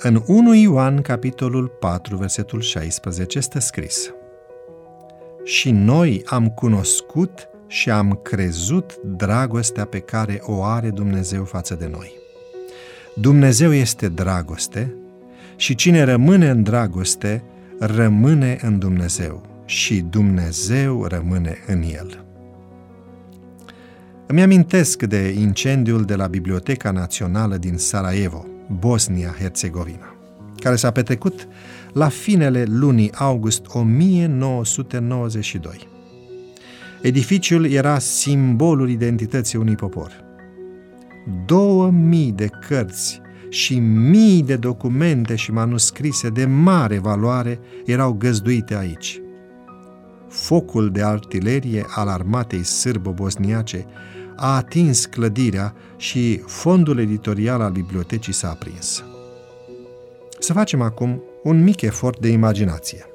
În 1 Ioan, capitolul 4, versetul 16, este scris Și noi am cunoscut și am crezut dragostea pe care o are Dumnezeu față de noi. Dumnezeu este dragoste și cine rămâne în dragoste, rămâne în Dumnezeu și Dumnezeu rămâne în el. Îmi amintesc de incendiul de la Biblioteca Națională din Sarajevo, Bosnia-Herzegovina, care s-a petrecut la finele lunii august 1992. Edificiul era simbolul identității unui popor. Două mii de cărți și mii de documente și manuscrise de mare valoare erau găzduite aici. Focul de artilerie al armatei sârbo-bosniace a atins clădirea și fondul editorial al bibliotecii s-a aprins. Să facem acum un mic efort de imaginație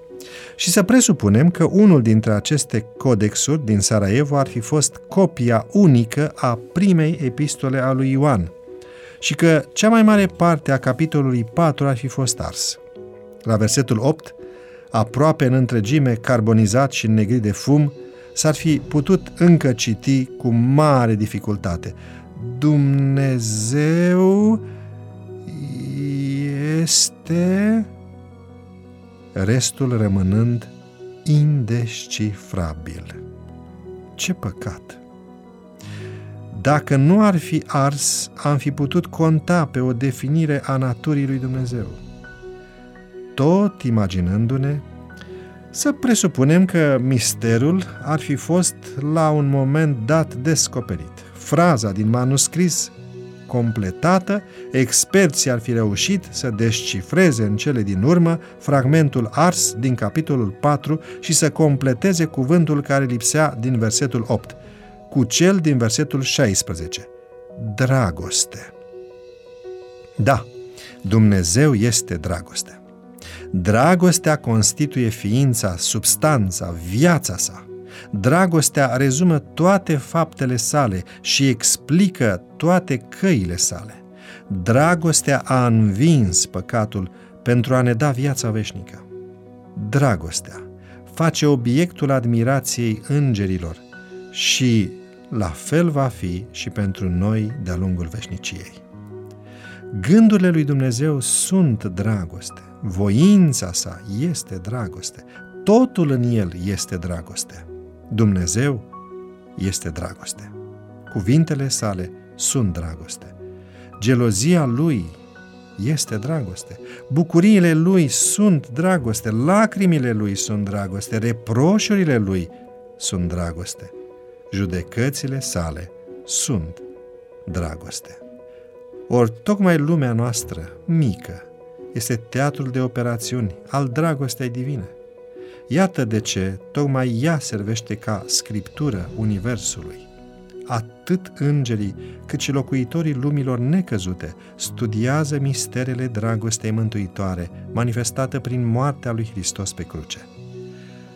și să presupunem că unul dintre aceste codexuri din Sarajevo ar fi fost copia unică a primei epistole a lui Ioan și că cea mai mare parte a capitolului 4 ar fi fost ars. La versetul 8, aproape în întregime carbonizat și negrit de fum, s-ar fi putut încă citi cu mare dificultate. Dumnezeu este restul rămânând indescifrabil. Ce păcat! Dacă nu ar fi ars, am fi putut conta pe o definire a naturii lui Dumnezeu. Tot imaginându-ne, să presupunem că misterul ar fi fost la un moment dat descoperit. Fraza din manuscris completată, experții ar fi reușit să descifreze în cele din urmă fragmentul ars din capitolul 4 și să completeze cuvântul care lipsea din versetul 8, cu cel din versetul 16. Dragoste. Da, Dumnezeu este dragoste. Dragostea constituie ființa, substanța, viața sa. Dragostea rezumă toate faptele sale și explică toate căile sale. Dragostea a învins păcatul pentru a ne da viața veșnică. Dragostea face obiectul admirației îngerilor și la fel va fi și pentru noi de-a lungul veșniciei. Gândurile lui Dumnezeu sunt dragoste, voința sa este dragoste, totul în el este dragoste. Dumnezeu este dragoste. Cuvintele sale sunt dragoste. Gelozia lui este dragoste. Bucuriile lui sunt dragoste. Lacrimile lui sunt dragoste. Reproșurile lui sunt dragoste. Judecățile sale sunt dragoste. Ori tocmai lumea noastră, mică, este teatrul de operațiuni al dragostei divine. Iată de ce tocmai ea servește ca scriptură Universului. Atât îngerii cât și locuitorii lumilor necăzute studiază misterele dragostei mântuitoare manifestată prin moartea lui Hristos pe cruce.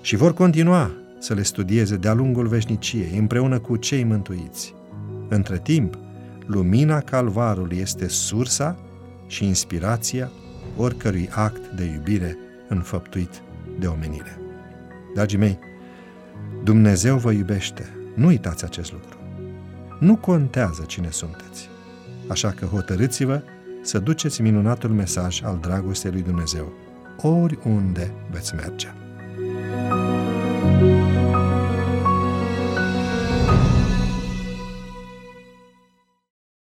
Și vor continua să le studieze de-a lungul veșniciei împreună cu cei mântuiți. Între timp, lumina calvarului este sursa și inspirația oricărui act de iubire înfăptuit de omenire. Dragii mei, Dumnezeu vă iubește. Nu uitați acest lucru. Nu contează cine sunteți. Așa că hotărâți-vă să duceți minunatul mesaj al dragostei lui Dumnezeu oriunde veți merge. thank you